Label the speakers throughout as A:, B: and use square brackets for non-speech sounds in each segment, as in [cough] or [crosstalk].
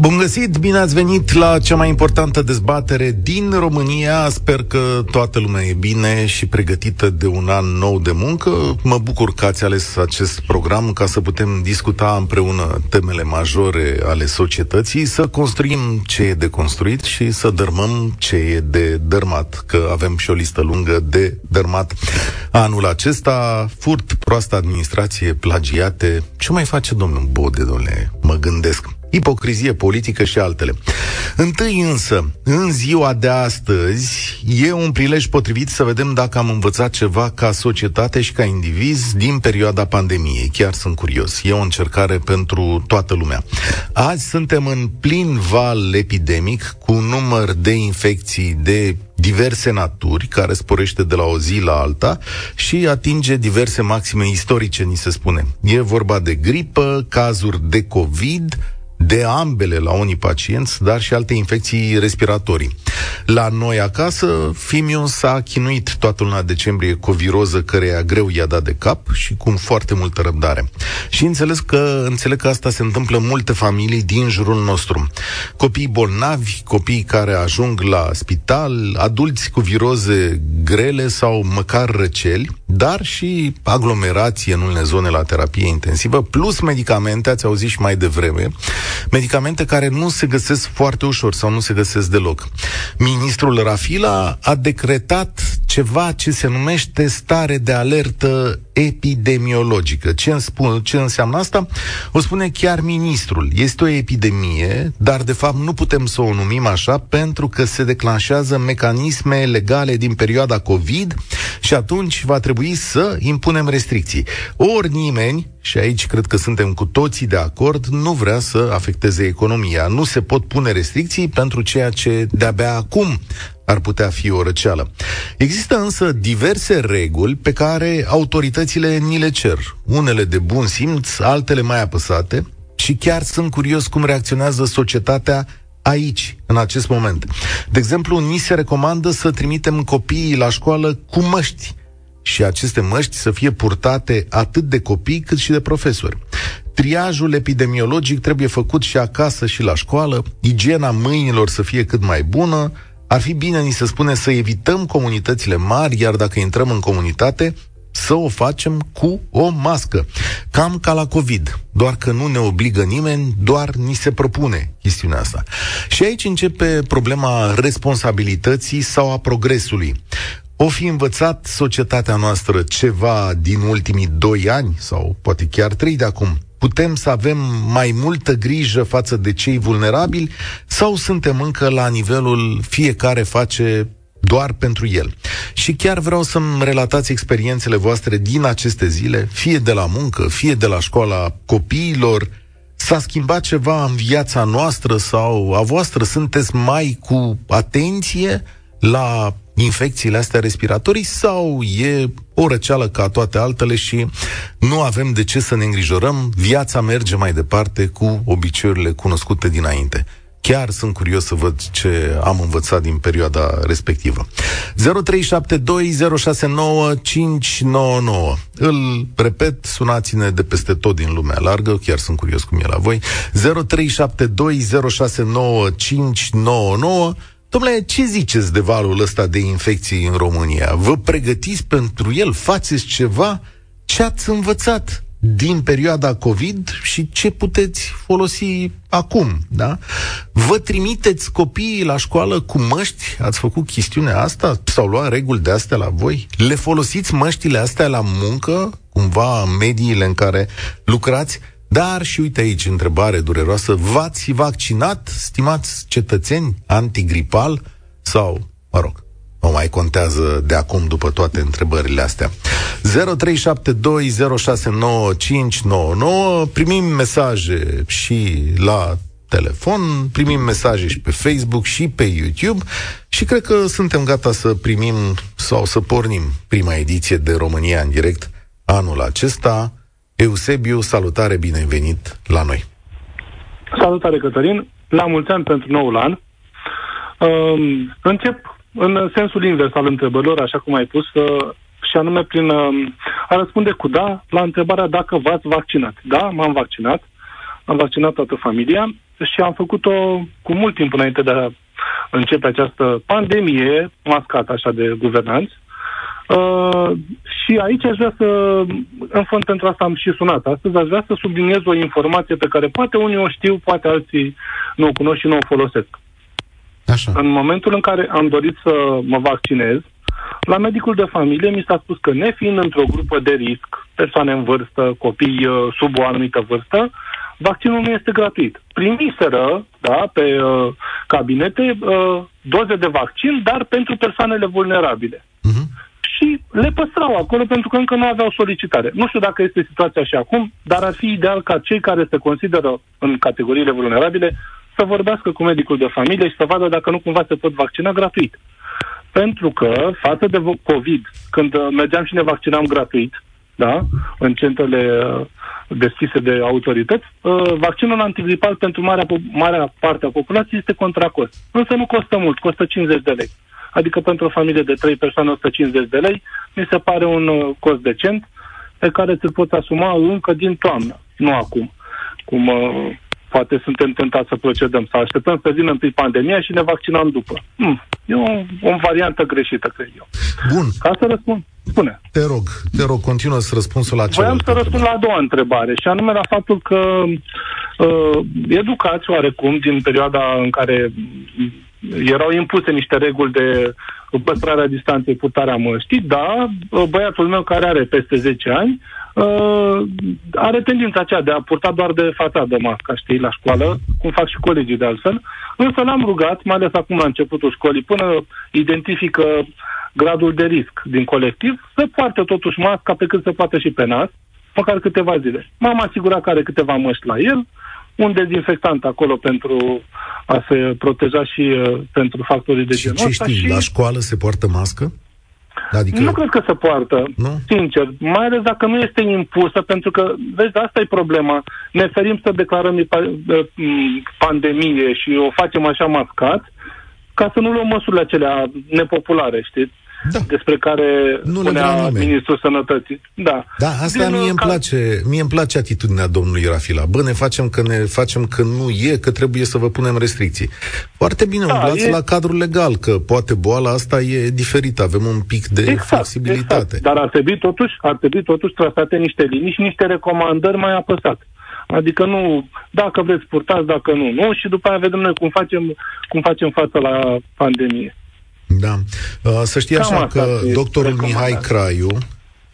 A: Bun găsit, bine ați venit la cea mai importantă dezbatere din România. Sper că toată lumea e bine și pregătită de un an nou de muncă. Mă bucur că ați ales acest program ca să putem discuta împreună temele majore ale societății, să construim ce e de construit și să dărmăm ce e de dărmat, că avem și o listă lungă de dărmat anul acesta. Furt, proastă administrație, plagiate. Ce mai face domnul Bode, domnule? Mă gândesc ipocrizie politică și altele. Întâi însă, în ziua de astăzi, e un prilej potrivit să vedem dacă am învățat ceva ca societate și ca indivizi din perioada pandemiei. Chiar sunt curios. E o încercare pentru toată lumea. Azi suntem în plin val epidemic, cu un număr de infecții de diverse naturi, care sporește de la o zi la alta și atinge diverse maxime istorice, ni se spune. E vorba de gripă, cazuri de COVID, de ambele la unii pacienți, dar și alte infecții respiratorii. La noi acasă, Fimiu s-a chinuit toată luna decembrie cu o viroză căreia greu i-a dat de cap și cu foarte multă răbdare. Și înțeles că, înțeleg că asta se întâmplă în multe familii din jurul nostru. Copii bolnavi, copii care ajung la spital, adulți cu viroze grele sau măcar răceli, dar și aglomerație în unele zone la terapie intensivă, plus medicamente, ați auzit și mai devreme, medicamente care nu se găsesc foarte ușor sau nu se găsesc deloc. Ministrul Rafila a decretat ceva ce se numește stare de alertă epidemiologică. Ce, spun, ce înseamnă asta? O spune chiar ministrul. Este o epidemie, dar de fapt nu putem să o numim așa pentru că se declanșează mecanisme legale din perioada COVID și atunci va trebui să impunem restricții. Ori nimeni, și aici cred că suntem cu toții de acord, nu vrea să afecteze economia. Nu se pot pune restricții pentru ceea ce de-abia acum ar putea fi o răceală. Există însă diverse reguli pe care autoritățile ni le cer. Unele de bun simț, altele mai apăsate și chiar sunt curios cum reacționează societatea aici, în acest moment. De exemplu, ni se recomandă să trimitem copiii la școală cu măști și aceste măști să fie purtate atât de copii cât și de profesori. Triajul epidemiologic trebuie făcut și acasă și la școală, igiena mâinilor să fie cât mai bună, ar fi bine, ni se spune, să evităm comunitățile mari, iar dacă intrăm în comunitate, să o facem cu o mască. Cam ca la COVID, doar că nu ne obligă nimeni, doar ni se propune chestiunea asta. Și aici începe problema responsabilității sau a progresului. O fi învățat societatea noastră ceva din ultimii doi ani sau poate chiar trei de acum? Putem să avem mai multă grijă față de cei vulnerabili sau suntem încă la nivelul fiecare face doar pentru el. Și chiar vreau să-mi relatați experiențele voastre din aceste zile, fie de la muncă, fie de la școala copiilor. S-a schimbat ceva în viața noastră sau a voastră? Sunteți mai cu atenție la infecțiile astea respiratorii sau e o răceală ca toate altele și nu avem de ce să ne îngrijorăm, viața merge mai departe cu obiceiurile cunoscute dinainte. Chiar sunt curios să văd ce am învățat din perioada respectivă. 0372069599. Îl repet, sunați-ne de peste tot din lumea largă, chiar sunt curios cum e la voi. 0372069599. Domnule, ce ziceți de valul ăsta de infecții în România? Vă pregătiți pentru el? Faceți ceva? Ce ați învățat din perioada COVID și ce puteți folosi acum, da? Vă trimiteți copiii la școală cu măști? Ați făcut chestiunea asta? S-au luat reguli de astea la voi? Le folosiți măștile astea la muncă, cumva în mediile în care lucrați? Dar și uite aici, întrebare dureroasă, v-ați vaccinat, stimați cetățeni, antigripal sau, mă rog, nu mai contează de acum după toate întrebările astea. 0372069599 Primim mesaje și la telefon, primim mesaje și pe Facebook și pe YouTube și cred că suntem gata să primim sau să pornim prima ediție de România în direct anul acesta. Eusebiu, salutare, bine venit la noi.
B: Salutare, Cătălin. La mulți ani pentru noul an. Uh, încep în sensul invers al întrebărilor, așa cum ai pus, uh, și anume prin uh, a răspunde cu da la întrebarea dacă v-ați vaccinat. Da, m-am vaccinat, am vaccinat toată familia și am făcut-o cu mult timp înainte de a începe această pandemie mascată așa de guvernanți. Uh, și aici aș vrea să, în fond pentru asta am și sunat astăzi, aș vrea să subliniez o informație pe care poate unii o știu, poate alții nu o cunosc și nu o folosesc. Așa. În momentul în care am dorit să mă vaccinez, la medicul de familie mi s-a spus că nefiind într-o grupă de risc, persoane în vârstă, copii uh, sub o anumită vârstă, vaccinul nu este gratuit. Primiseră, da, pe uh, cabinete, uh, doze de vaccin, dar pentru persoanele vulnerabile. Uh-huh. Și le păstrau acolo pentru că încă nu aveau solicitare. Nu știu dacă este situația și acum, dar ar fi ideal ca cei care se consideră în categoriile vulnerabile să vorbească cu medicul de familie și să vadă dacă nu cumva se pot vaccina gratuit. Pentru că, față de COVID, când uh, mergeam și ne vaccinam gratuit, da, în centrele uh, deschise de autorități, uh, vaccinul antigripal pentru marea, marea parte a populației este contracost. Însă nu costă mult, costă 50 de lei. Adică pentru o familie de 3 persoane 150 de lei, mi se pare un cost decent pe care ți-l poți asuma încă din toamnă, nu acum. Cum poate suntem tentați să procedăm, să așteptăm să vină întâi pandemia și ne vaccinăm după. Hmm. E o, o variantă greșită, cred eu.
A: Bun.
B: Ca să răspund, spune.
A: Te rog, te rog, continuă să răspunsul la ce.
B: Voiam să răspund la a doua întrebare, și anume la faptul că uh, educați oarecum din perioada în care erau impuse niște reguli de păstrarea distanței, purtarea măștii, da, băiatul meu care are peste 10 ani, uh, are tendința aceea de a purta doar de fațadă masca, știi, la școală, cum fac și colegii de altfel, însă l-am rugat, mai ales acum la începutul școlii, până identifică gradul de risc din colectiv, să poarte totuși masca pe cât se poate și pe nas, măcar câteva zile. M-am asigurat că are câteva măști la el, un dezinfectant acolo pentru a se proteja și uh, pentru factorii de genul
A: ăsta. Ce știi, și... la școală se poartă mască?
B: Adică... Nu cred că se poartă, nu? sincer, mai ales dacă nu este impusă, pentru că, vezi, asta e problema. Ne ferim să declarăm pandemie și o facem așa mascat, ca să nu luăm măsurile acelea nepopulare, știi? Da. despre care nu spunea Ministrul Sănătății. Da,
A: da asta Din mie îmi, place, mie îmi place atitudinea domnului Rafila. Bă, ne facem că ne facem că nu e, că trebuie să vă punem restricții. Foarte bine, da, umblați e... la cadrul legal, că poate boala asta e diferită, avem un pic de exact, flexibilitate. Exact.
B: Dar ar trebui totuși, ar trebui totuși trasate niște linii și niște recomandări mai apăsate. Adică nu, dacă vreți purtați, dacă nu, nu, și după aia vedem noi cum facem, cum facem față la pandemie.
A: Da. Uh, să știi așa că doctorul Mihai Craiu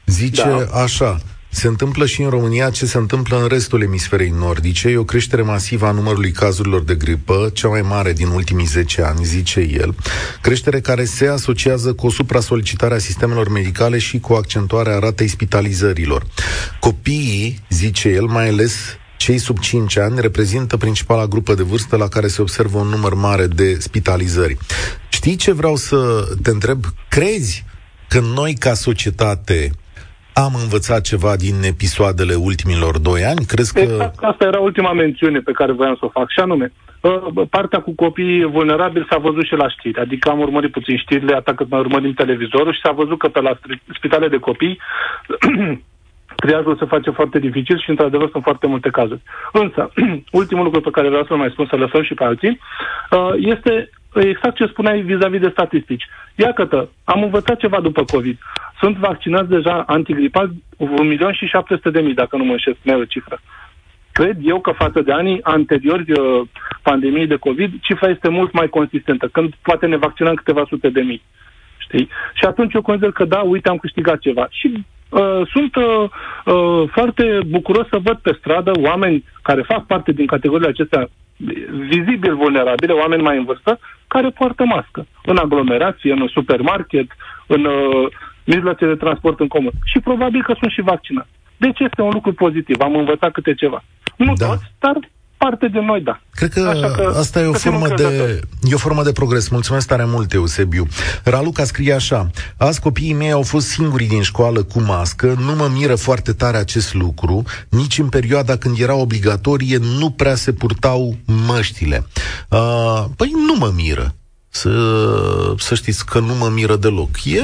A: zice da. așa, se întâmplă și în România ce se întâmplă în restul emisferei nordice, e o creștere masivă a numărului cazurilor de gripă, cea mai mare din ultimii 10 ani, zice el, creștere care se asociază cu o supra-solicitare a sistemelor medicale și cu accentuarea ratei spitalizărilor. Copiii, zice el, mai ales cei sub 5 ani reprezintă principala grupă de vârstă la care se observă un număr mare de spitalizări. Știi ce vreau să te întreb? Crezi că noi, ca societate, am învățat ceva din episoadele ultimilor doi ani? Crezi că...
B: Exact, asta era ultima mențiune pe care voiam să o fac, și anume, ă, partea cu copiii vulnerabili s-a văzut și la știri, adică am urmărit puțin știrile, atât cât mai urmărim televizorul și s-a văzut că pe la spitale de copii [clears throat] triajul se face foarte dificil și, într-adevăr, sunt foarte multe cazuri. Însă, [clears throat] ultimul lucru pe care vreau să-l mai spun, să lăsăm și pe alții, uh, este exact ce spuneai vis-a-vis de statistici. Iată, am învățat ceva după COVID. Sunt vaccinați deja antigripal 1 milion și 700 de mii, dacă nu mă înșesc, mai o cifră. Cred eu că față de anii anteriori uh, pandemiei de COVID, cifra este mult mai consistentă, când poate ne vaccinăm câteva sute de mii. Știi? Și atunci eu consider că da, uite, am câștigat ceva. Și uh, sunt uh, uh, foarte bucuros să văd pe stradă oameni care fac parte din categoriile acestea vizibil vulnerabile, oameni mai în vârstă, care poartă mască în aglomerație, în supermarket, în uh, mijloace de transport în comun. Și probabil că sunt și vaccinați. Deci este un lucru pozitiv. Am învățat câte ceva. Nu da. toți, dar parte de noi, da.
A: Cred că, că asta e o, formă de, e o formă de progres. Mulțumesc tare mult, Eusebiu. Raluca scrie așa. Azi copiii mei au fost singurii din școală cu mască. Nu mă miră foarte tare acest lucru. Nici în perioada când era obligatorie nu prea se purtau măștile. Uh, păi nu mă miră să, să știți că nu mă miră deloc. E,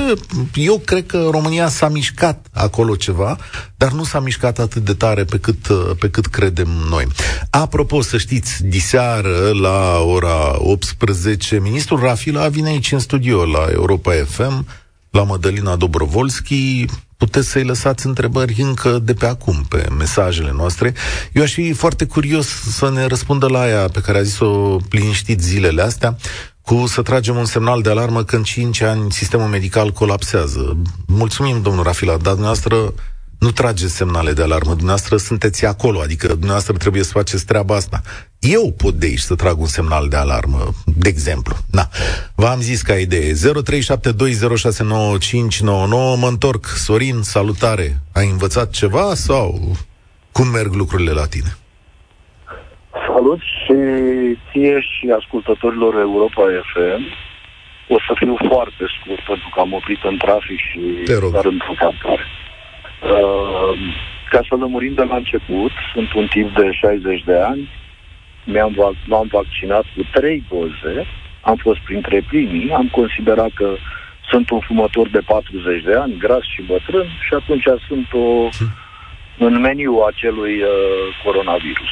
A: eu cred că România s-a mișcat acolo ceva, dar nu s-a mișcat atât de tare pe cât, pe cât credem noi. Apropo, să știți, diseară la ora 18, ministrul Rafila vine aici în studio la Europa FM, la Mădălina Dobrovolski, puteți să-i lăsați întrebări încă de pe acum pe mesajele noastre. Eu aș fi foarte curios să ne răspundă la aia pe care a zis-o liniștit zilele astea, cu să tragem un semnal de alarmă că în 5 ani sistemul medical colapsează. Mulțumim, domnul Rafila, dar dumneavoastră nu trageți semnale de alarmă, dumneavoastră sunteți acolo, adică dumneavoastră trebuie să faceți treaba asta. Eu pot de aici să trag un semnal de alarmă, de exemplu. Na. V-am zis ca idee. 0372069599. Mă întorc. Sorin, salutare. Ai învățat ceva sau cum merg lucrurile la tine?
C: Salut și ție și ascultătorilor Europa FM. O să fiu foarte scurt pentru că am oprit în trafic și doar într-o campare. Uh, ca să lămurim de la început, sunt un tip de 60 de ani, mi-am, m-am vaccinat cu trei doze, am fost printre primii, am considerat că sunt un fumător de 40 de ani, gras și bătrân și atunci sunt o, în meniu acelui uh, coronavirus.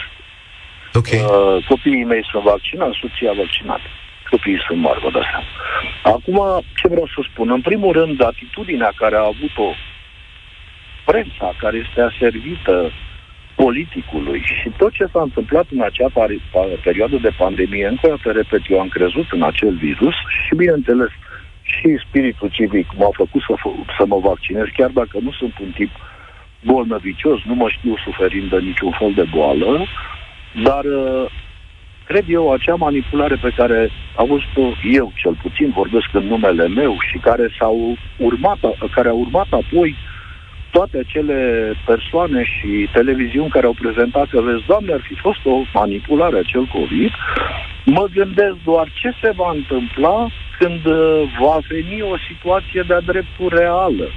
A: Okay.
C: Uh, copiii mei sunt vaccinați, soția vaccinată. Copiii sunt mari, vă dați seama. Acum, ce vreau să spun? În primul rând, atitudinea care a avut-o presa, care este aservită politicului și tot ce s-a întâmplat în acea perioadă de pandemie, încă o dată repet, eu am crezut în acel virus și, bineînțeles, și spiritul civic m-a făcut să, f- să mă vaccinez, chiar dacă nu sunt un tip bolnăvicios, nu mă știu suferind de niciun fel de boală, dar uh, cred eu acea manipulare pe care a văzut-o eu cel puțin, vorbesc în numele meu și care s-au urmat, care a urmat apoi toate acele persoane și televiziuni care au prezentat că, vezi, Doamne, ar fi fost o manipulare acel COVID, mă gândesc doar ce se va întâmpla când uh, va veni o situație de-a dreptul reală.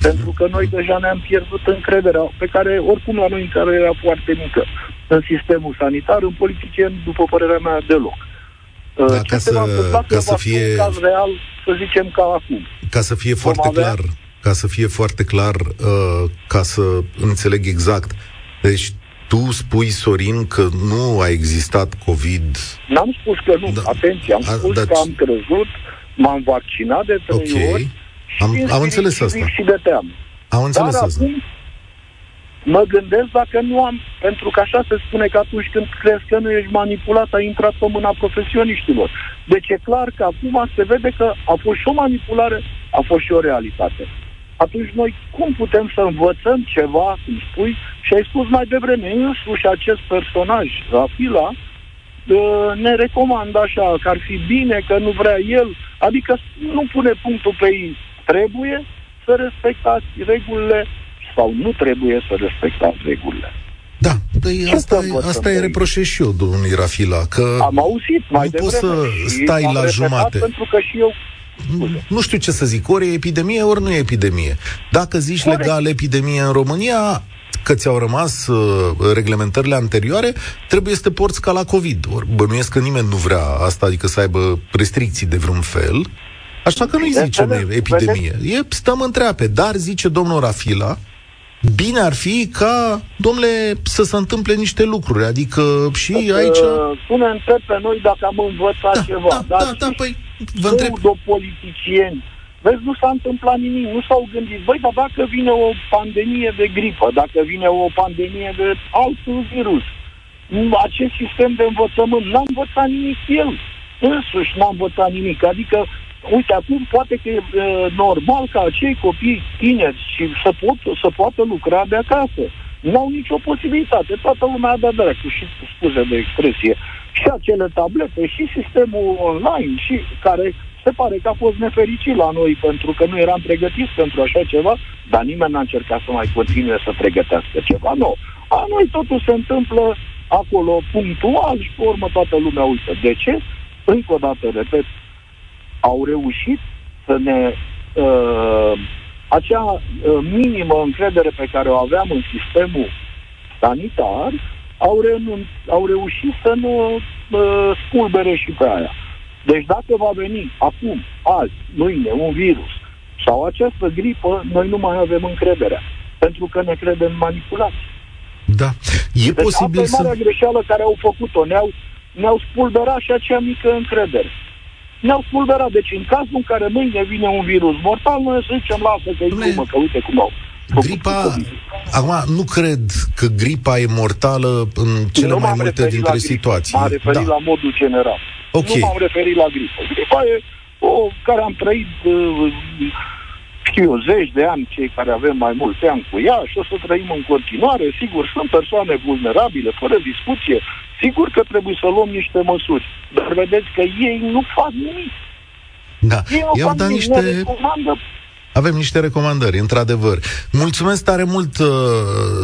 C: Pentru că noi deja ne-am pierdut încrederea, pe care oricum la noi încrederea era foarte mică în sistemul sanitar, în politicieni, după părerea mea, deloc.
A: Uh, da, ca să, ca să fie...
C: un caz real, să zicem, ca acum.
A: Ca să fie foarte avea... clar, ca să fie foarte clar, uh, ca să înțeleg exact. Deci, tu spui, Sorin, că nu a existat COVID?
C: N-am spus că nu, da. atenție, am spus da, că am crezut, m-am vaccinat de trei okay. ori și
A: am, am înțeles asta.
C: și de teamă.
A: Am înțeles
C: Dar
A: asta.
C: acum mă gândesc dacă nu am, pentru că așa se spune că atunci când crezi că nu ești manipulat, ai intrat pe mâna profesioniștilor. Deci e clar că acum se vede că a fost și o manipulare, a fost și o realitate atunci noi cum putem să învățăm ceva, cum spui, și ai spus mai devreme, însuși acest personaj, Rafila, ne recomandă așa, că ar fi bine, că nu vrea el, adică nu pune punctul pe ei. Trebuie să respectați regulile sau nu trebuie să respectați regulile.
A: Da, păi asta, e, asta e reproșez și eu, domnului Rafila, că
C: Am auzit mai
A: nu poți să stai la jumate.
C: Pentru că și eu
A: nu știu ce să zic, ori e epidemie, ori nu e epidemie. Dacă zici Corect. legal epidemie în România, că ți-au rămas uh, reglementările anterioare, trebuie să te porți ca la COVID. Ori bănuiesc că nimeni nu vrea asta, adică să aibă restricții de vreun fel. Așa că nu-i zicem epidemie. E, stăm întreape. Dar, zice domnul Rafila, bine ar fi ca, domnule, să se întâmple niște lucruri. Adică și aici...
C: Pune întreb pe noi dacă am învățat
A: da,
C: ceva.
A: Da, dar da, da, păi vă întreb...
C: politicieni. Vezi, nu s-a întâmplat nimic, nu s-au gândit. Băi, dar dacă vine o pandemie de gripă, dacă vine o pandemie de alt virus, acest sistem de învățământ n-a învățat nimic el. Însuși n-a învățat nimic. Adică, uite, acum poate că e uh, normal ca acei copii tineri și să, pot, să poată lucra de acasă. N-au nicio posibilitate. Toată lumea a dat dracu și scuze de expresie și acele tablete, și sistemul online, și care se pare că a fost nefericit la noi pentru că nu eram pregătiți pentru așa ceva, dar nimeni n-a încercat să mai continue să pregătească ceva nou. A noi totul se întâmplă acolo punctual și pe urmă toată lumea uită. De ce? Încă o dată, repet, au reușit să ne uh, acea uh, minimă încredere pe care o aveam în sistemul sanitar, au, renunț, au reușit să nu uh, spulbere și pe aia. Deci dacă va veni acum, azi, mâine, un virus sau această gripă, noi nu mai avem încrederea. Pentru că ne credem manipulați.
A: Da. E deci posibil
C: asta e marea să... greșeală care au făcut-o. Ne-au, ne-au spulberat și acea mică încredere. Ne-au spulberat. Deci în cazul în care mâine vine un virus mortal, noi să zicem, lasă că e glumă, că uite cum au.
A: Gripa, acum nu cred că gripa e mortală în cele nu mai multe dintre situații.
C: M-am referit da. la modul general. Okay. Nu m-am referit la gripă. Gripa e o care am trăit uh, știu eu, zeci de ani, cei care avem mai mulți ani cu ea și o să trăim în continuare. Sigur, sunt persoane vulnerabile, fără discuție. Sigur că trebuie să luăm niște măsuri. Dar vedeți că ei nu fac nimic.
A: Da. Ei nu fac nimic, niște... ne recomandă avem niște recomandări, într-adevăr. Mulțumesc tare mult, uh,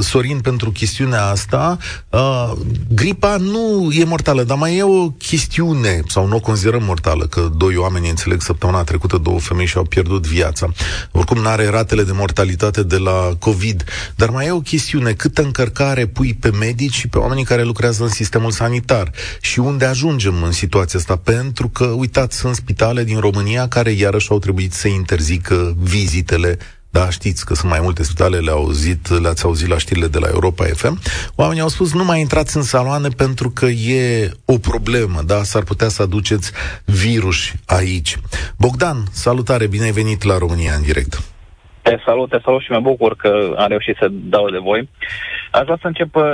A: Sorin, pentru chestiunea asta. Uh, gripa nu e mortală, dar mai e o chestiune, sau nu o considerăm mortală, că doi oameni, înțeleg, săptămâna trecută, două femei și-au pierdut viața. Oricum, nu are ratele de mortalitate de la COVID. Dar mai e o chestiune, câtă încărcare pui pe medici și pe oamenii care lucrează în sistemul sanitar. Și unde ajungem în situația asta? Pentru că, uitați, sunt spitale din România care iarăși au trebuit să interzică vizitele da, știți că sunt mai multe spitale, le auzit, le-ați auzit la știrile de la Europa FM. Oamenii au spus, nu mai intrați în saloane pentru că e o problemă, da, s-ar putea să aduceți virus aici. Bogdan, salutare, bine ai venit la România în direct.
D: Te salut, te salut și mă bucur că am reușit să dau de voi. Aș vrea să încep uh,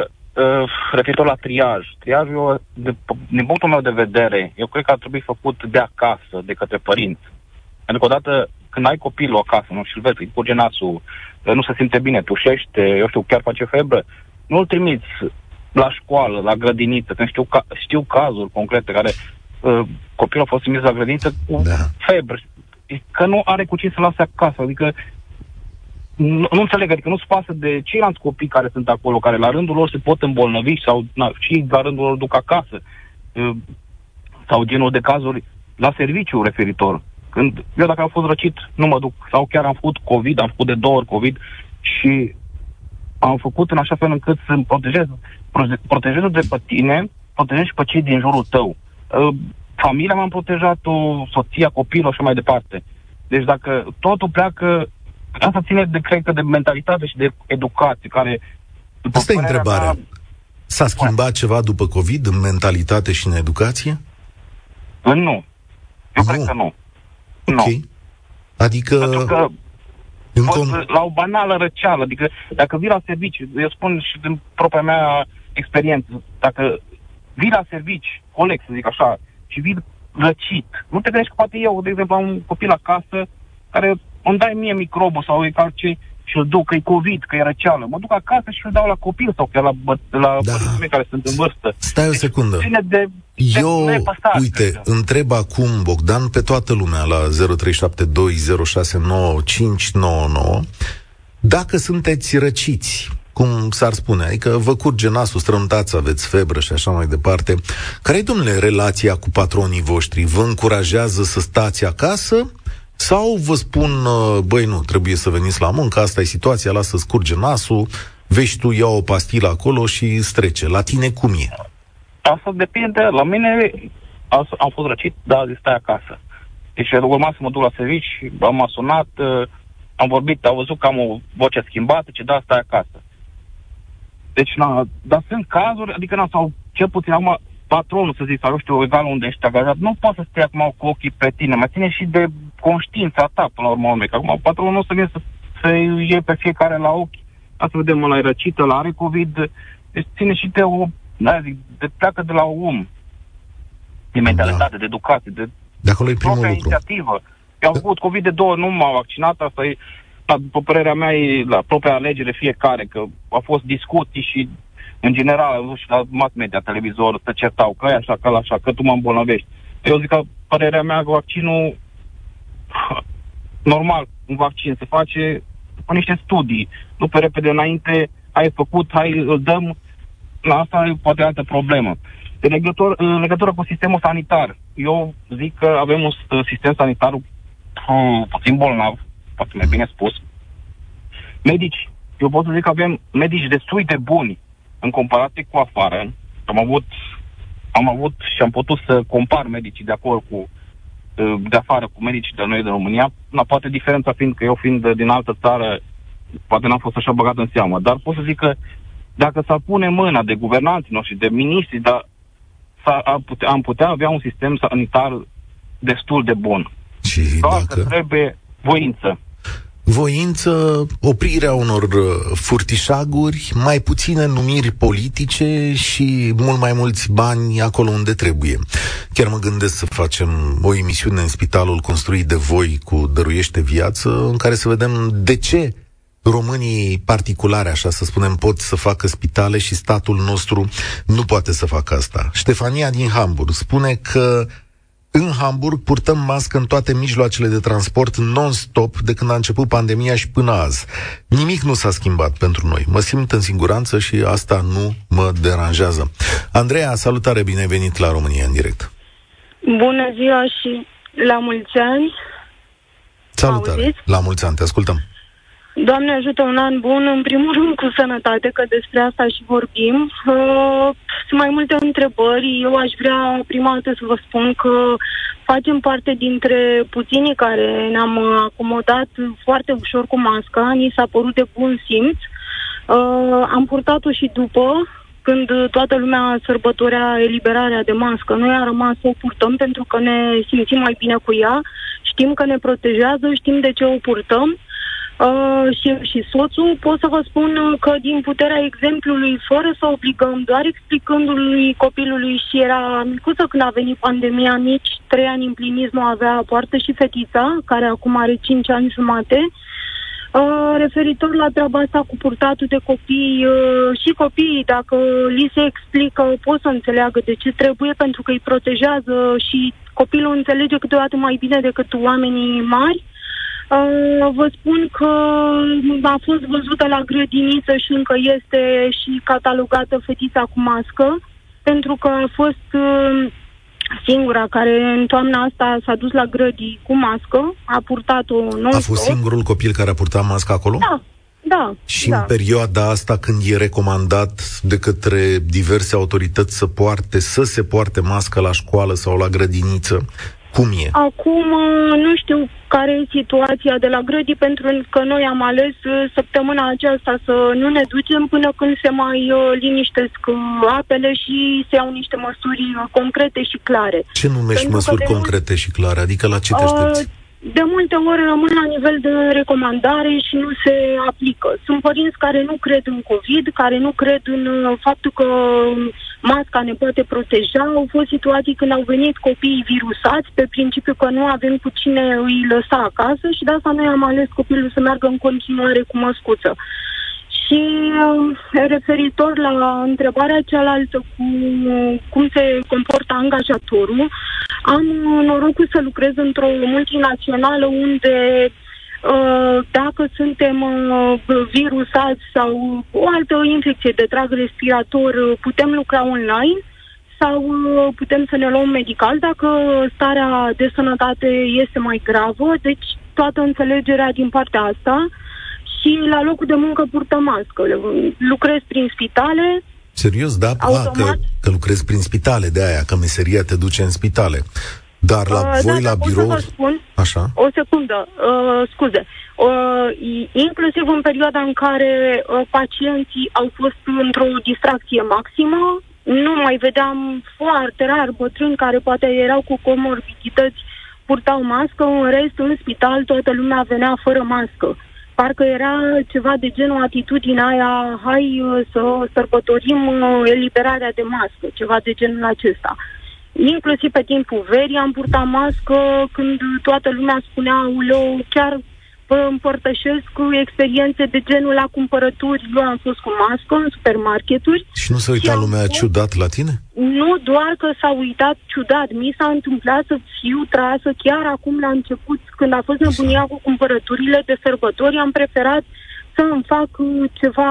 D: referitor la triaj. Triajul, de, din punctul meu de vedere, eu cred că ar trebui făcut de acasă, de către părinți. Pentru că odată când ai copilul acasă, nu și-l vezi, îi curge nasul, nu se simte bine, tușește, eu știu, chiar face febră, nu-l trimiți la școală, la grădiniță, când știu, ca, știu cazuri concrete care uh, copilul a fost trimis la grădiniță cu da. febră, că nu are cu cine să lase acasă, adică nu, nu înțeleg, adică nu-ți pasă de ceilalți copii care sunt acolo, care la rândul lor se pot îmbolnăvi sau na, și la rândul lor duc acasă. Uh, sau genul de cazuri la serviciu referitor. Când eu dacă am fost răcit, nu mă duc. Sau chiar am făcut COVID, am făcut de două ori COVID și am făcut în așa fel încât să protejez, protejez de pe tine, protejez și pe cei din jurul tău. Ă, familia m-am protejat-o, soția, copilul și mai departe. Deci dacă totul pleacă, asta ține de, cred că, de mentalitate și de educație, care...
A: Asta e întrebarea. Mea, S-a schimbat ceva după COVID în mentalitate și în educație?
D: Nu. Eu nu. cred că nu.
A: Ok. Nu. Adică...
D: Pentru că con... la o banală răceală, adică dacă vii la serviciu, eu spun și din propria mea experiență, dacă vii la servici, coleg să zic așa, și vii răcit, nu te gândești că poate eu, de exemplu, am un copil acasă care îmi dai mie microbul sau e ca ce și îl duc, că e COVID, că e răceală. Mă duc acasă și îl dau la copil sau chiar la, bă, la da. mei care sunt în vârstă.
A: Stai o deci, secundă.
D: Ține de,
A: Eu, de uite, că. întreb acum, Bogdan, pe toată lumea la 0372069599 dacă sunteți răciți, cum s-ar spune, adică vă curge nasul, strămtați, aveți febră și așa mai departe. Care e, domnule, relația cu patronii voștri? Vă încurajează să stați acasă sau vă spun, uh, băi, nu, trebuie să veniți la muncă, asta e situația, lasă scurge nasul, vezi tu, ia o pastilă acolo și strece. La tine cum e?
D: Asta depinde. La mine am fost răcit, dar stai acasă. Deci urma să mă duc la servici, am sunat, uh, am vorbit, am văzut că am o voce schimbată, ce da, stai acasă. Deci, na, dar sunt cazuri, adică, na, sau cel puțin acum, patronul, să zic, sau eu știu, egal unde ești angajat, nu poți să stai acum cu ochii pe tine, mai ține și de conștiința ta, până la urmă, că acum patronul nu o să vină să, să iei pe fiecare la ochi, asta vedem, la răcită, la are COVID, deci ține și de o, da, zic, de pleacă de la om, de mentalitate, da. de educație, de,
A: de acolo e primul lucru.
D: inițiativă. Eu am avut COVID de două, nu m-am vaccinat, asta e, după părerea mea, e la propria alegere fiecare, că a fost discuții și în general, nu știu, la mass media, televizor, să certau că e așa, că așa, că tu mă îmbolnăvești. Eu zic că părerea mea, vaccinul, [laughs] normal, un vaccin se face cu niște studii. Nu pe repede înainte, ai făcut, hai, îl dăm, la asta e poate altă problemă. În legătură, în legătură cu sistemul sanitar, eu zic că avem un sistem sanitar uh, puțin bolnav, poate mai bine spus. Medici, eu pot să zic că avem medici destul de buni în comparație cu afară, am avut, am avut și am putut să compar medicii de acolo cu uh, de afară cu medicii de noi de România, na, poate diferența fiind că eu fiind din altă țară, poate n-am fost așa băgat în seamă, dar pot să zic că dacă s-ar pune mâna de guvernanții noștri, de miniștri, dar am putea, am putea avea un sistem sanitar destul de bun.
A: Și
D: Doar
A: dacă...
D: că trebuie voință
A: voință, oprirea unor uh, furtișaguri, mai puține numiri politice și mult mai mulți bani acolo unde trebuie. Chiar mă gândesc să facem o emisiune în spitalul construit de voi cu Dăruiește Viață, în care să vedem de ce românii particulare, așa să spunem, pot să facă spitale și statul nostru nu poate să facă asta. Ștefania din Hamburg spune că în Hamburg purtăm mască în toate mijloacele de transport non-stop de când a început pandemia și până azi. Nimic nu s-a schimbat pentru noi. Mă simt în siguranță și asta nu mă deranjează. Andreea, salutare, bine ai venit la România în direct.
E: Bună ziua și la mulți ani.
A: Salutare, Auziți? la mulți ani, te ascultăm.
E: Doamne ajută un an bun, în primul rând cu sănătate, că despre asta și vorbim. Uh, sunt mai multe întrebări. Eu aș vrea prima dată să vă spun că facem parte dintre puținii care ne-am acomodat foarte ușor cu masca. Ni s-a părut de bun simț. Uh, am purtat-o și după, când toată lumea sărbătorea eliberarea de mască. Noi am rămas să o purtăm pentru că ne simțim mai bine cu ea, știm că ne protejează, știm de ce o purtăm Uh, și, și soțul, pot să vă spun că din puterea exemplului, fără să obligăm, doar explicându-lui copilului și era micuță când a venit pandemia, nici trei ani împliniți nu avea, poartă și fetița, care acum are cinci ani jumate, Uh, referitor la treaba asta cu purtatul de copii uh, și copiii, dacă li se explică, pot să înțeleagă de ce trebuie, pentru că îi protejează și copilul înțelege câteodată mai bine decât oamenii mari. Uh, vă spun că a fost văzută la grădiniță și încă este și catalogată fetița cu mască, pentru că a fost uh, singura care în toamna asta s-a dus la grădii cu mască, a purtat-o non
A: A fost singurul copil care a purtat mască acolo?
E: Da, da.
A: Și
E: da.
A: în perioada asta când e recomandat de către diverse autorități să poarte, să se poarte mască la școală sau la grădiniță, cum e?
E: Acum nu știu care e situația de la grădi, pentru că noi am ales uh, săptămâna aceasta să nu ne ducem până când se mai uh, liniștesc uh, apele și se iau niște măsuri concrete și clare.
A: Ce numești pentru măsuri concrete și clare? Adică la ce te aștepți? Uh,
E: de multe ori rămân la nivel de recomandare și nu se aplică. Sunt părinți care nu cred în COVID, care nu cred în faptul că masca ne poate proteja. Au fost situații când au venit copiii virusați pe principiu că nu avem cu cine îi lăsa acasă și de asta noi am ales copilul să meargă în continuare cu măscuță. Și um, referitor la întrebarea cealaltă cu cum se comportă angajatorul, am norocul să lucrez într-o multinațională unde Uh, dacă suntem uh, virusați sau o altă infecție de trag respirator, uh, putem lucra online sau putem să ne luăm medical dacă starea de sănătate este mai gravă. Deci toată înțelegerea din partea asta și la locul de muncă purtă mască. Lucrez prin spitale,
A: Serios, da? A, că, că lucrezi prin spitale, de aia, că meseria te duce în spitale. Dar la uh, voi, da, la birou... Să
E: spun,
A: Așa?
E: O secundă, uh, scuze. Uh, inclusiv în perioada în care uh, pacienții au fost într-o distracție maximă, nu mai vedeam foarte rar bătrâni care poate erau cu comorbidități, purtau mască, în rest, în spital, toată lumea venea fără mască. Parcă era ceva de genul atitudinea aia, hai uh, să sărbătorim uh, eliberarea de mască, ceva de genul acesta. Uh, Inclusiv pe timpul verii am purtat mască când toată lumea spunea, uleu, chiar vă împărtășesc cu experiențe de genul la cumpărături. Eu am fost cu mască în supermarketuri.
A: Și nu s-a uitat lumea fost... ciudat la tine?
E: Nu doar că s-a uitat ciudat. Mi s-a întâmplat să fiu trasă chiar acum la început, când a fost nebunia cu cumpărăturile de sărbători, am preferat să îmi fac ceva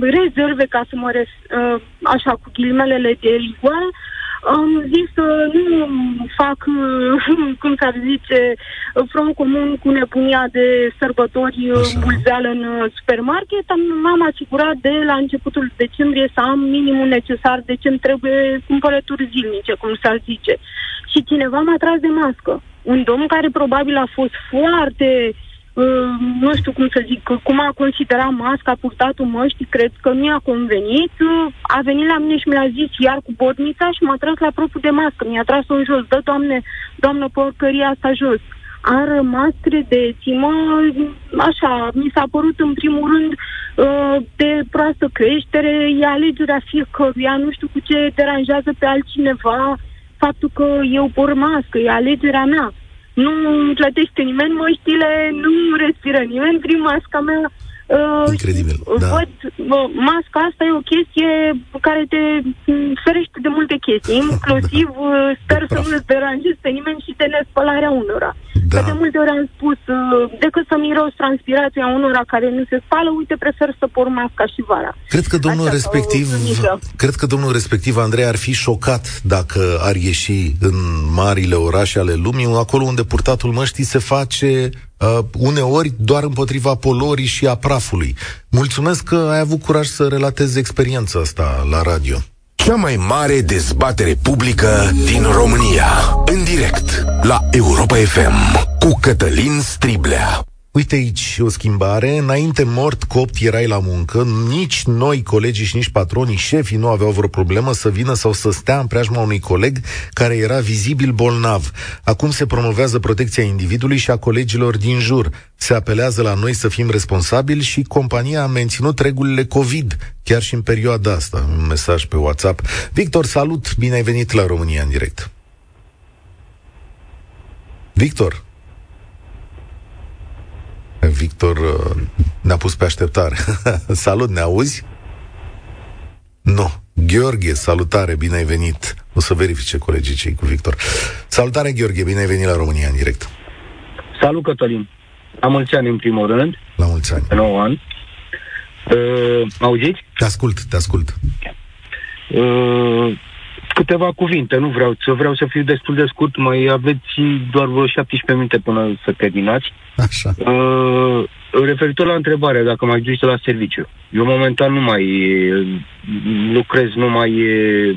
E: rezerve ca să mă res, ă, așa cu ghilimelele de igual am zis să nu fac, [laughs] cum s-ar zice, front comun cu nebunia de sărbători bulzeală în supermarket. Am, m-am asigurat de la începutul decembrie să am minimul necesar de ce îmi trebuie cumpărături zilnice, cum s-ar zice. Și cineva m-a tras de mască. un domn care probabil a fost foarte uh, nu știu cum să zic, cum a considerat masca, purtatul măștii, cred că nu i-a convenit, uh, a venit la mine și mi-a zis iar cu botnița și m-a tras la propriu de mască, mi-a tras-o în jos, dă, doamne, doamnă, porcăria asta jos. A rămas credeți-mă, așa, mi s-a părut în primul rând uh, de proastă creștere, e alegerea fiecăruia, nu știu cu ce deranjează pe altcineva faptul că eu por mască, e alegerea mea nu plătește nimeni măștile, nu respiră nimeni prin masca mea.
A: Uh, Incredibil, da.
E: Văd, uh, masca asta e o chestie care te ferește de multe chestii, [laughs] inclusiv da. uh, sper să nu deranjezi pe nimeni și de nespălarea unora. Da. Că de multe ori am spus, uh, decât să miros transpirația unora care nu se spală, uite, prefer să por masca și vara.
A: Cred că domnul Așa, respectiv, cred că domnul respectiv, Andrei, ar fi șocat dacă ar ieși în marile orașe ale lumii, acolo unde purtatul măștii se face uh, uneori doar împotriva polorii și a prafului. Mulțumesc că ai avut curaj să relatezi experiența asta la radio.
F: Cea mai mare dezbatere publică din România. În direct la Europa FM cu Cătălin Striblea.
A: Uite aici o schimbare. Înainte mort copt erai la muncă, nici noi, colegii și nici patronii, șefii nu aveau vreo problemă să vină sau să stea în preajma unui coleg care era vizibil bolnav. Acum se promovează protecția individului și a colegilor din jur. Se apelează la noi să fim responsabili și compania a menținut regulile COVID, chiar și în perioada asta. Un mesaj pe WhatsApp. Victor, salut! Bine ai venit la România în direct. Victor, Victor uh, ne-a pus pe așteptare. [laughs] Salut, ne auzi? Nu. Gheorghe, salutare, bine ai venit. O să verifice colegii cei cu Victor. Salutare, Gheorghe, bine ai venit la România în direct.
G: Salut, Cătălin. La mulți ani, în primul rând.
A: La mulți ani.
G: 9 ani. Uh, auziți?
A: Te ascult, te ascult.
G: Uh, câteva cuvinte, nu vreau să vreau să fiu destul de scurt, mai aveți doar vreo 17 minute până să terminați.
A: Așa.
G: Uh, referitor la întrebarea dacă mai duci la serviciu. Eu momentan nu mai lucrez, nu mai uh,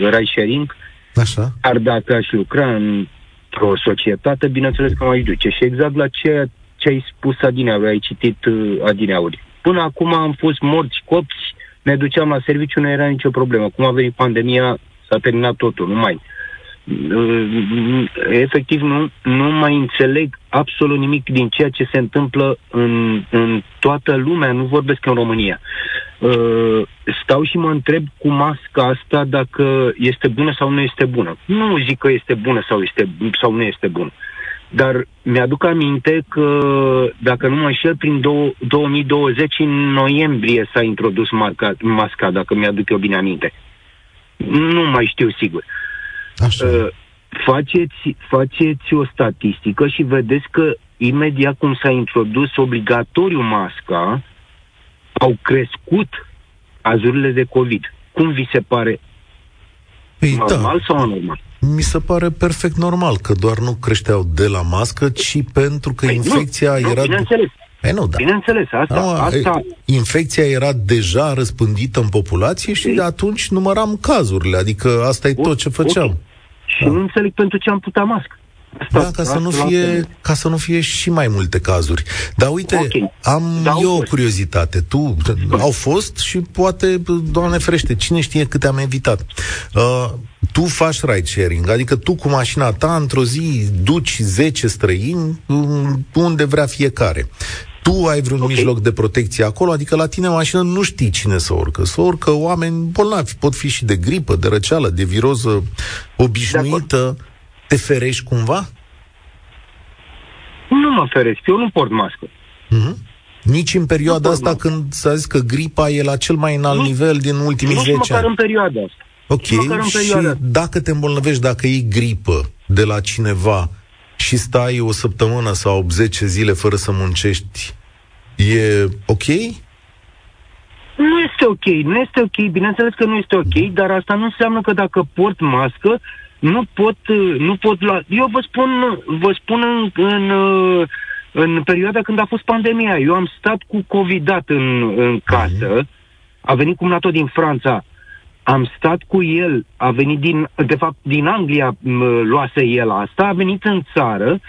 G: ride sharing.
A: Așa.
G: Dar dacă aș lucra într-o societate, bineînțeles că mai duce. Și exact la ce, ce ai spus adineauri, ai citit uh, adineauri. Până acum am fost morți, copți, ne duceam la serviciu, nu era nicio problemă. Cum a venit pandemia, s-a terminat totul, nu mai. Efectiv, nu, nu mai înțeleg absolut nimic din ceea ce se întâmplă în, în toată lumea, nu vorbesc în România. Uh, stau și mă întreb cu masca asta dacă este bună sau nu este bună. Nu zic că este bună sau, este, sau nu este bună. Dar mi-aduc aminte că, dacă nu mă înșel, prin 2020, în noiembrie s-a introdus marca, masca, dacă mi-aduc eu bine aminte. Nu mai știu sigur.
A: Așa. Uh,
G: faceți, faceți o statistică și vedeți că imediat cum s-a introdus obligatoriu masca, au crescut azurile de COVID. Cum vi se pare?
A: Păi,
G: normal da. sau anormal?
A: Mi se pare perfect normal că doar nu creșteau de la mască, ci pentru că păi infecția
G: nu,
A: era... Nu,
G: bineînțeles.
A: E, nu, da.
G: Bineînțeles, asta, no, asta...
A: Infecția era deja răspândită în populație și de atunci număram cazurile, adică asta e tot ce făceam. Okay.
G: Și da. nu înțeleg pentru ce am putea mască.
A: Asta, da, ca să, nu fie, ca să nu fie și mai multe cazuri. Dar uite, okay. am da, eu o curiozitate. Tu, au fost și poate, Doamne ferește, cine știe câte am evitat. Uh, tu faci ride sharing, adică tu cu mașina ta într-o zi duci 10 străini unde vrea fiecare. Tu ai vreun okay. mijloc de protecție acolo, adică la tine mașină nu știi cine să urcă. Să urcă oameni bolnavi, pot fi și de gripă, de răceală, de viroză obișnuită. Te ferești cumva?
G: Nu mă feresc, eu nu port mască.
A: Mm-hmm. Nici în perioada asta mască. când s-a zis că gripa e la cel mai înalt nu, nivel din ultimii nu 10 ani.
G: Nu în perioada asta.
A: Ok, și dacă te îmbolnăvești, dacă iei gripă de la cineva și stai o săptămână sau 10 zile fără să muncești, e ok?
G: Nu este ok, nu este ok, bineînțeles că nu este ok, dar asta nu înseamnă că dacă port mască, nu pot, nu pot lua... Eu vă spun, vă spun în, în, în perioada când a fost pandemia. Eu am stat cu covid în, în casă, a venit cum tot din Franța, am stat cu el, a venit din, de fapt, din Anglia luase el asta, a venit în țară,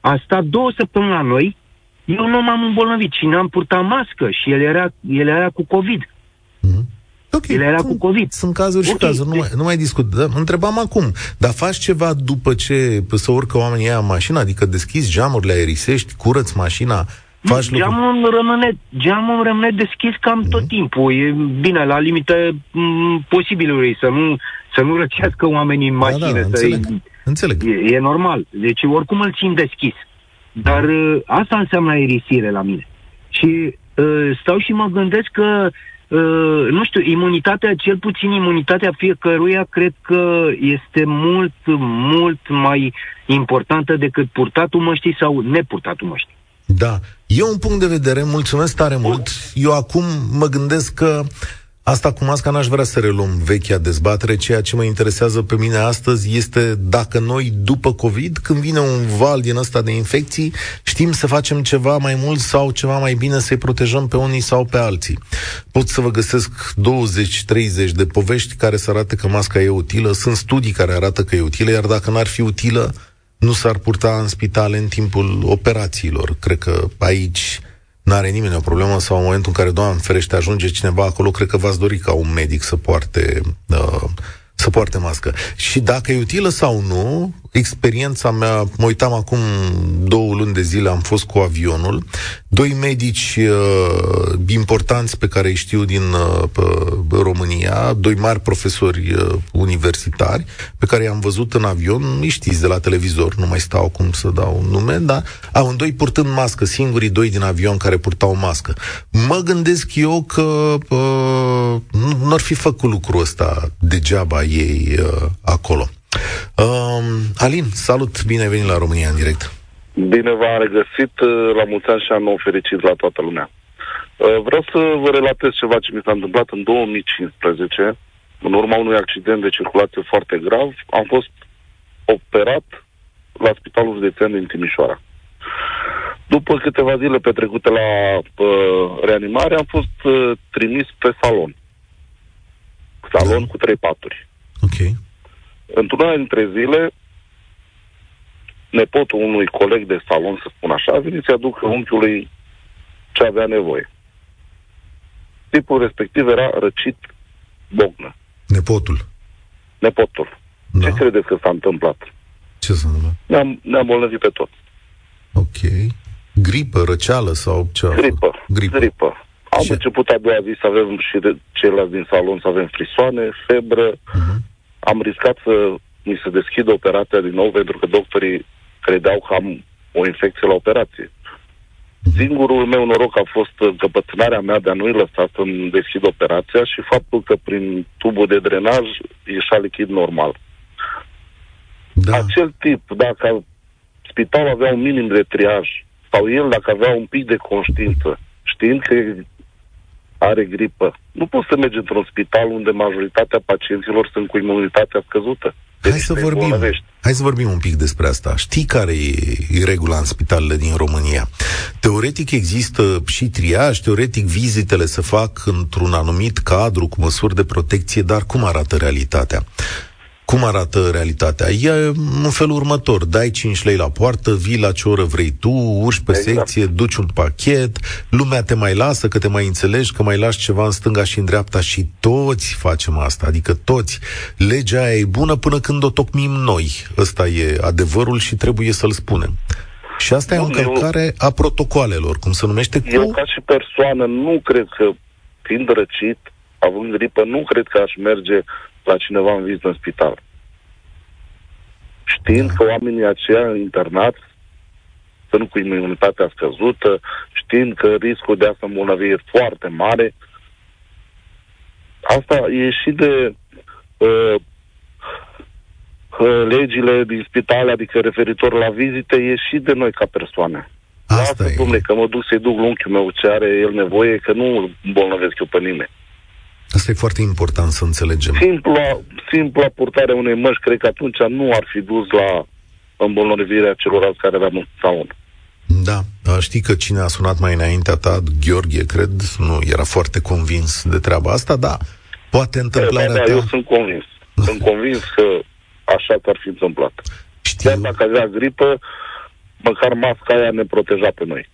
G: a stat două săptămâni la noi, eu nu m-am îmbolnăvit și n-am purtat mască și el era, el era cu COVID.
A: Mm-hmm. Ok,
G: El era
A: sunt,
G: cu COVID.
A: Sunt cazuri
G: Ok,
A: și cazuri, nu
G: deci-
A: mai, nu mai discut. Da, întrebam acum, dar faci ceva după ce să urcă oamenii aia în mașină? Adică deschizi geamurile, aerisești, curăți mașina, faci lucruri?
G: Geamul rămâne, geamul rămâne deschis cam
A: Mhm.
G: tot timpul. E bine, la limită m, posibilului să nu, să nu răcească oamenii în
A: Da,
G: mașină.
A: da,
G: să
A: înțeleg. Înțeleg.
G: e, e normal. Deci oricum îl țin deschis. Dar uh, asta înseamnă aerisire la mine. Și uh, stau și mă gândesc că Uh, nu știu, imunitatea, cel puțin imunitatea fiecăruia, cred că este mult, mult mai importantă decât purtatul măștii sau nepurtatul măștii.
A: Da. E un punct de vedere, mulțumesc tare mult. Eu acum mă gândesc că asta cu masca n-aș vrea să reluăm vechea dezbatere. Ceea ce mă interesează pe mine astăzi este dacă noi, după COVID, când vine un val din ăsta de infecții, știm să facem ceva mai mult sau ceva mai bine să-i protejăm pe unii sau pe alții. Pot să vă găsesc 20-30 de povești care să arate că masca e utilă, sunt studii care arată că e utilă, iar dacă n-ar fi utilă, nu s-ar purta în spitale în timpul operațiilor. Cred că aici n-are nimeni o problemă sau în momentul în care, Doamne ferește, ajunge cineva acolo, cred că v-ați dori ca un medic să poarte, uh, să poarte mască. Și dacă e utilă sau nu, experiența mea, mă uitam acum două luni de zile, am fost cu avionul, doi medici uh, importanți pe care îi știu din uh, România, doi mari profesori uh, universitari, pe care i-am văzut în avion, îi știți de la televizor, nu mai stau cum să dau nume, dar amândoi purtând mască, singurii doi din avion care purtau mască. Mă gândesc eu că uh, nu ar fi făcut lucrul ăsta degeaba ei uh, acolo. Uh, Alin, salut, bine ai venit la România în direct.
H: Bine v-am regăsit, la mulți ani și an nou fericit la toată lumea. Vreau să vă relatez ceva ce mi s-a întâmplat în 2015, în urma unui accident de circulație foarte grav. Am fost operat la Spitalul Județean din Timișoara. După câteva zile petrecute la uh, reanimare, am fost uh, trimis pe salon. Salon
A: Da.
H: cu trei paturi.
A: Ok.
H: Într-una dintre zile, nepotul unui coleg de salon, să spun așa, a venit să aducă unchiului ce avea nevoie. Tipul respectiv era răcit bognă,
A: Nepotul.
H: nepotul.
A: Da.
H: Ce credeți că s-a întâmplat?
A: Ce să întâmplă?
H: Ne-am, ne-am bolnăvit pe tot.
A: Ok. Gripă, răceală sau ce? a fost?
H: Gripă.
A: Gripă.
H: Gripă. Am
A: Ce?
H: început a doua zi să avem și de ceilalți din salon să avem frisoane, febră.
A: Uh-huh.
H: Am riscat să mi se deschidă operația din nou pentru că doctorii credeau că am o infecție la operație. Singurul meu noroc a fost încăpățânarea mea de a nu-i lăsa să-mi deschid operația și faptul că prin tubul de drenaj ieșea lichid normal.
A: Da.
H: Acel tip, dacă spitalul avea un minim de triaj, sau el dacă avea un pic de conștiință, știind că are gripă, nu poți să mergi într-un spital unde majoritatea pacienților sunt cu imunitatea scăzută.
A: Hai
H: Deci
A: să
H: te
A: vorbim.
H: îmbolnăvești.
A: Hai să vorbim un pic despre asta. Știi care e, e regula în spitalele din România? Teoretic există și triaj, teoretic vizitele se fac într-un anumit cadru cu măsuri de protecție, dar cum arată realitatea? Cum arată realitatea? E în felul următor. Dai 5 lei la poartă, vii la ce oră vrei tu, urci pe
H: Exact.
A: secție, duci un pachet, lumea te mai lasă, că te mai înțelegi, că mai lași ceva în stânga și în dreapta și toți facem asta, adică toți. Legea aia e bună până când o tocmim noi. Ăsta e adevărul și trebuie să-l spunem. Și asta e o
H: Bun, eu-
A: încălcare a protocoalelor, cum se numește cu...
H: Eu, ca și persoană, nu cred că, fiind răcit, având gripă, nu cred că aș merge la cineva în vizită în spital. Știind
A: Da.
H: că oamenii aceia internați sunt cu imunitatea scăzută, știind că riscul de a se îmbolnăvi e foarte mare, asta e și de uh, uh, legile din spitale, adică referitor la vizite, e și de noi ca persoane.
A: Asta
H: Lasă,
A: e.
H: domnule, că mă duc să-i duc unchiul meu ce are el nevoie, că nu îmbolnăvesc eu pe nimeni.
A: Asta e foarte important să înțelegem.
H: Simpla, simpla purtare unei măști, cred că atunci nu ar fi dus la îmbolnăvirea celorlalți care aveam în salon.
A: Da, știi că cine a sunat mai înaintea ta, Gheorghe, cred, nu era foarte convins de treaba asta, da, Poate întâmplarea
H: da,
A: ta...
H: Eu sunt convins. Sunt convins că așa s-ar fi întâmplat.
A: Știu.
H: Chiar dacă avea gripă, măcar masca aia ne proteja pe noi.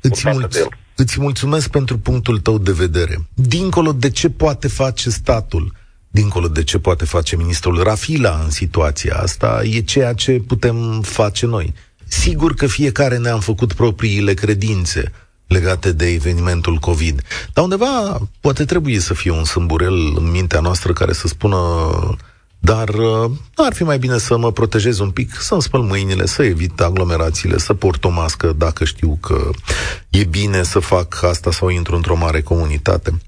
A: Îți, mulț- îți mulțumesc pentru punctul tău de vedere. Dincolo de ce poate face statul, dincolo de ce poate face ministrul Rafila în situația asta, e ceea ce putem face noi. Sigur că fiecare ne-am făcut propriile credințe legate de evenimentul COVID. Dar undeva poate trebuie să fie un sâmburel în mintea noastră care să spună dar uh, ar fi mai bine să mă protejez un pic, să-mi spăl mâinile, să evit aglomerațiile, să port o mască dacă știu că e bine să fac asta sau intru într-o mare comunitate.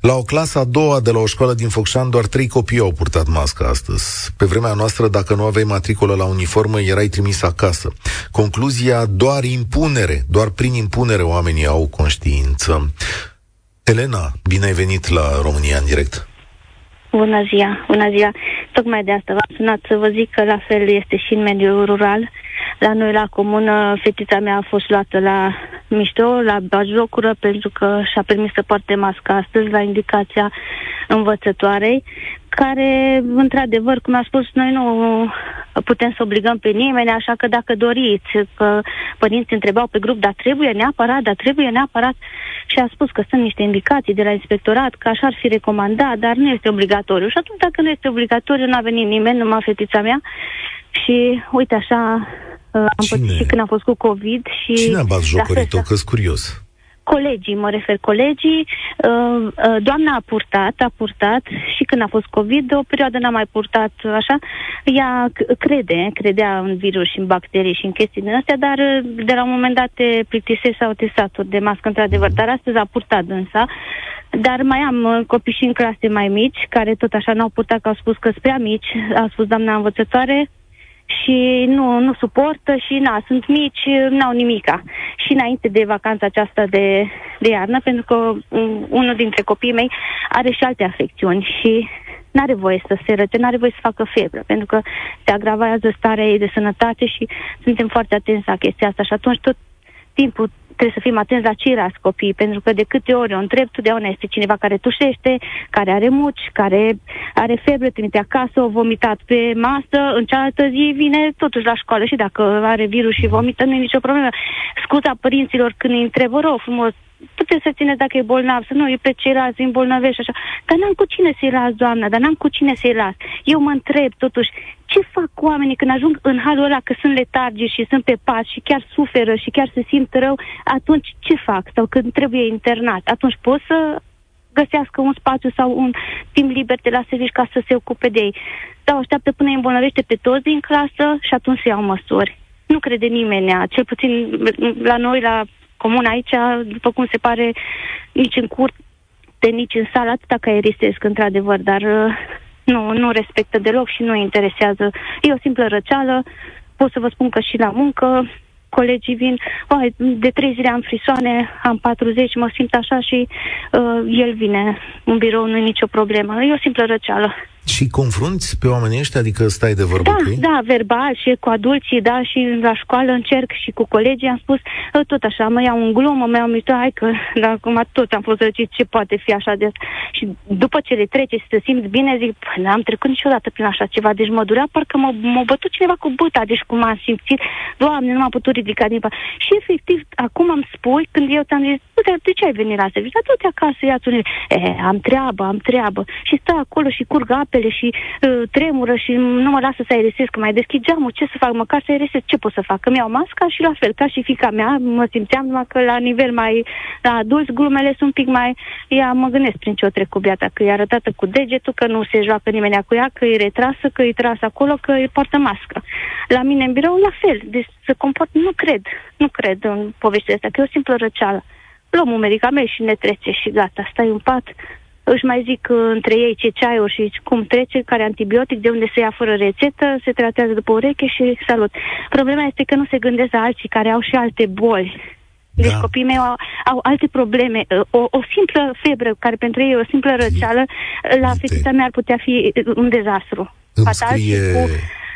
A: La o clasă a doua de la o școală din Focșani, doar trei copii au purtat mască astăzi. Pe vremea noastră, dacă nu aveai matricolă la uniformă, erai trimis acasă. Concluzia, doar impunere, doar prin impunere oamenii au conștiință. Elena, bine ai venit la România în direct.
I: Bună ziua, bună ziua. Tocmai de asta v-am sunat să vă zic că la fel este și în mediul rural. La noi, la comună, fetița mea a fost luată la mișto, la bajocură, pentru că și-a permis să poarte masca astăzi la indicația învățătoarei, care, într-adevăr, cum a spus, noi nu putem să obligăm pe nimeni, așa că dacă doriți, că părinții întrebau pe grup, dar trebuie neapărat, dar trebuie neapărat, și a spus că sunt niște indicații de la inspectorat, că așa ar fi recomandat, dar nu este obligatoriu. Și atunci, dacă nu este obligatoriu, nu a venit nimeni, numai fetița mea. Și uite așa, uh, am
A: Cine?
I: pățit și când am fost cu COVID. Și
A: Cine a bat jocorit-o? că curios.
I: Colegii, mă refer colegii, uh, uh, doamna a purtat, a purtat și când a fost COVID, o perioadă n-a mai purtat așa, ea crede, credea în virus și în bacterii și în chestii din astea, dar uh, de la un moment dat te plictisezi sau te saturi de mască, într-adevăr, dar astăzi a purtat însă. Dar mai am copii și în clase mai mici, care tot așa n-au purtat, că au spus că sunt prea mici, a spus doamna învățătoare, și nu, nu suportă și na, sunt mici, n-au nimica. Și înainte de vacanța aceasta de, de iarnă, pentru că um, unul dintre copiii mei are și alte afecțiuni și nu are voie să se răce, nu are voie să facă febră, pentru că se agravează starea ei de sănătate și suntem foarte atenți la chestia asta și atunci tot timpul trebuie să fim atenți la ceilalți copii, pentru că de câte ori o întreb, totdeauna este cineva care tușește, care are muci, care are febră, trimite acasă, o vomitat pe masă, în cealaltă zi vine totuși la școală și dacă are virus și vomită, nu e nicio problemă. Scuza părinților când îi întreb, vă rog frumos, puteți să țineți dacă e bolnav, să nu e pe ceilalți îmbolnăvești așa. Dar n-am cu cine să-i las, doamna, dar n-am cu cine să-i las. Eu mă întreb, totuși, ce fac oamenii când ajung în halul ăla că sunt letargici și sunt pe pas și chiar suferă și chiar se simt rău, atunci ce fac? Sau când trebuie internat, atunci pot să găsească un spațiu sau un timp liber de la servici ca să se ocupe de ei. Sau așteaptă până îi îmbolnăvește pe toți din clasă și atunci se iau măsuri. Nu crede nimeni, cel puțin la noi, la comun aici, după cum se pare, nici în curte, nici în sală, atâta ca erisesc, într-adevăr, dar uh, nu, nu respectă deloc și nu interesează. E o simplă răceală, pot să vă spun că și la muncă, colegii vin, oh, de trei zile am frisoane, am 40, mă simt așa și uh, el vine în birou, nu e nicio problemă. E o simplă răceală.
A: Și confrunți pe oamenii ăștia, adică stai de vorbă
I: da,
A: cu ei?
I: Da, verbal și cu adulții, da, și la școală încerc și cu colegii am spus ă, tot așa, mă iau în glumă, mă iau mișto, hai că [laughs] da, acum tot am fost răcit, ce poate fi așa de Și după ce le trece și te simți bine, zic, păi, n-am trecut niciodată prin așa ceva, deci mă durea, parcă mă, m-a bătut cineva cu băta, deci cum am simțit, doamne, nu m-am putut ridica din Și efectiv, acum am spui, când eu ți-am zis, uite, de ce ai venit la serviciu? Dar du-te acasă, ia-ți un... E, am treabă, am treabă. Și stă acolo și curg apele și uh, tremură și nu mă lasă să aeresesc, că mai deschid geamul, ce să fac, măcar să aeresesc, ce pot să fac? Că mi-au masca și la fel, ca și fica mea, mă simțeam numai că la nivel mai, la adulți, glumele sunt un pic mai, ea mă gândesc prin ce o trec cu beata, că e arătată cu degetul, că nu se joacă nimeni cu ea, că e retrasă, că e trasă acolo, că e poartă mască. La mine în birou, la fel, deci să comport, nu cred, nu cred în povestea asta, că e o simplă răceală. Luăm un medicament și ne trece și gata, stai în pat, își mai zic uh, între ei ce ceaiuri și cum trece, care antibiotic, de unde se ia fără rețetă, se tratează după ureche și salut. Problema este că nu se gândesc la alții care au și alte boli. Deci da. copiii mei au, au alte probleme. Uh, o, o simplă febră, care pentru ei e o simplă răceală, la fetița mea ar putea fi uh, un dezastru.
A: Îmi scrie, cu...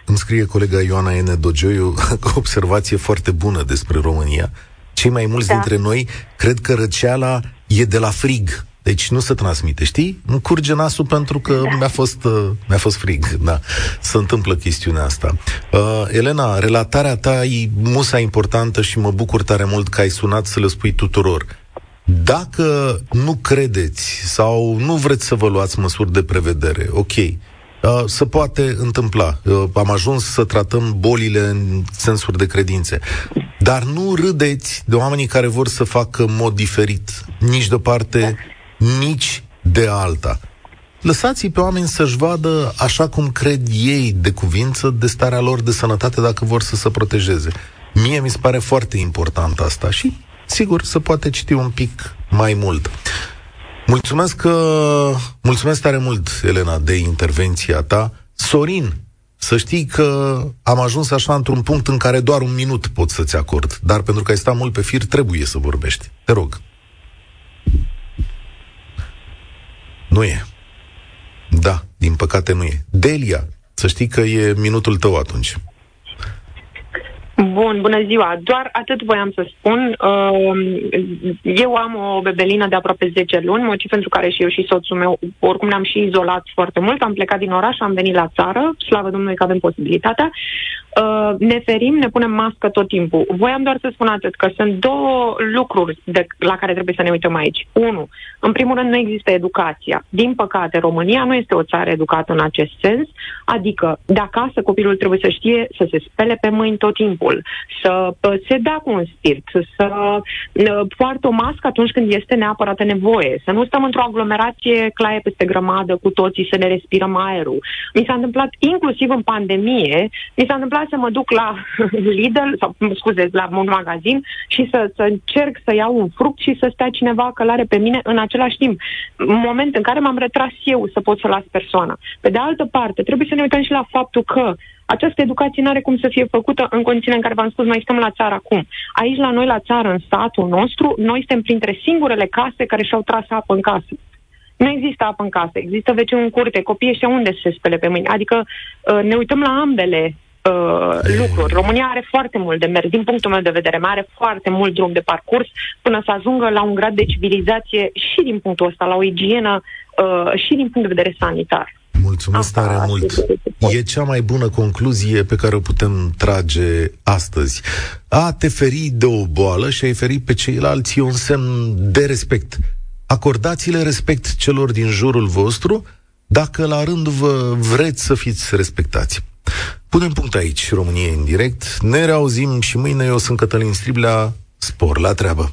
A: îmi scrie colega Ioana Ene Dogioiu [laughs] o observație foarte bună despre România. Cei mai mulți da. dintre noi cred că răceala e de la frig Deci nu se transmite, știi? Nu curge nasul pentru că da. mi-a, fost, uh, mi-a fost frig, da. Se întâmplă chestiunea asta. Uh, Elena, relatarea ta e musa importantă și mă bucur tare mult că ai sunat să le spui tuturor. Dacă nu credeți sau nu vreți să vă luați măsuri de prevedere, ok, uh, se poate întâmpla. Uh, am ajuns să tratăm bolile în sensuri de credințe. Dar nu râdeți de oamenii care vor să facă în mod diferit, nici de parte, nici de alta. Lăsați-i pe oameni să-și vadă așa cum cred ei de cuvință de starea lor de sănătate dacă vor să se protejeze. Mie mi se pare foarte important asta și, sigur, să poate citi un pic mai mult. Mulțumesc, că, mulțumesc tare mult, Elena, de intervenția ta. Sorin, să știi că am ajuns așa într-un punct în care doar un minut pot să-ți acord, dar pentru că ai stat mult pe fir, trebuie să vorbești. Te rog. Nu e. Da, din păcate nu e. Delia, să știi că e minutul tău atunci.
J: Bun, bună ziua. Doar atât voiam să spun. Uh, eu am o bebelină de aproape 10 luni, motiv pentru care și eu și soțul meu, oricum ne-am și izolat foarte mult, am plecat din oraș, am venit la țară, slavă Domnului că avem posibilitatea. Uh, ne ferim, ne punem mască tot timpul. Voiam doar să spun atât, că sunt două lucruri de, la care trebuie să ne uităm aici. Unu, în primul rând nu există educația. Din păcate, România nu este o țară educată în acest sens, adică de acasă copilul trebuie să știe să se spele pe mâini tot timpul, să se dea cu un spirit, să uh, poartă o mască atunci când este neapărat nevoie, să nu stăm într-o aglomerație claie peste grămadă cu toții să ne respirăm aerul. Mi s-a întâmplat inclusiv în pandemie, mi s-a întâmplat să mă duc la [laughs] Lidl, sau scuze, la un magazin și să, să încerc să iau un fruct și să stea cineva călare pe mine în același timp. În moment în care m-am retras eu să pot să las persoana. Pe de altă parte, trebuie să ne uităm și la faptul că această educație nu are cum să fie făcută în condițiile în care v-am spus, noi stăm la țară acum. Aici, la noi, la țară, în statul nostru, noi suntem printre singurele case care și-au tras apă în casă. Nu există apă în casă, există vece în curte, copiii ăștia unde se spele pe mâini. Adică uh, ne uităm la ambele uh, lucruri. România are foarte mult de mers, din punctul meu de vedere, mai are foarte mult drum de parcurs până să ajungă la un grad de civilizație și din punctul ăsta, la o igienă uh, și din punct de vedere sanitar.
A: Mulțumesc Asta tare mult. E cea mai bună concluzie pe care o putem trage astăzi. A te feri de o boală și a-i feri pe ceilalți e un semn de respect. Acordați-le respect celor din jurul vostru dacă la rând vă vreți să fiți respectați. Punem punct aici, România în direct. Ne reauzim și mâine. Eu sunt Cătălin Striblea. Spor la treabă!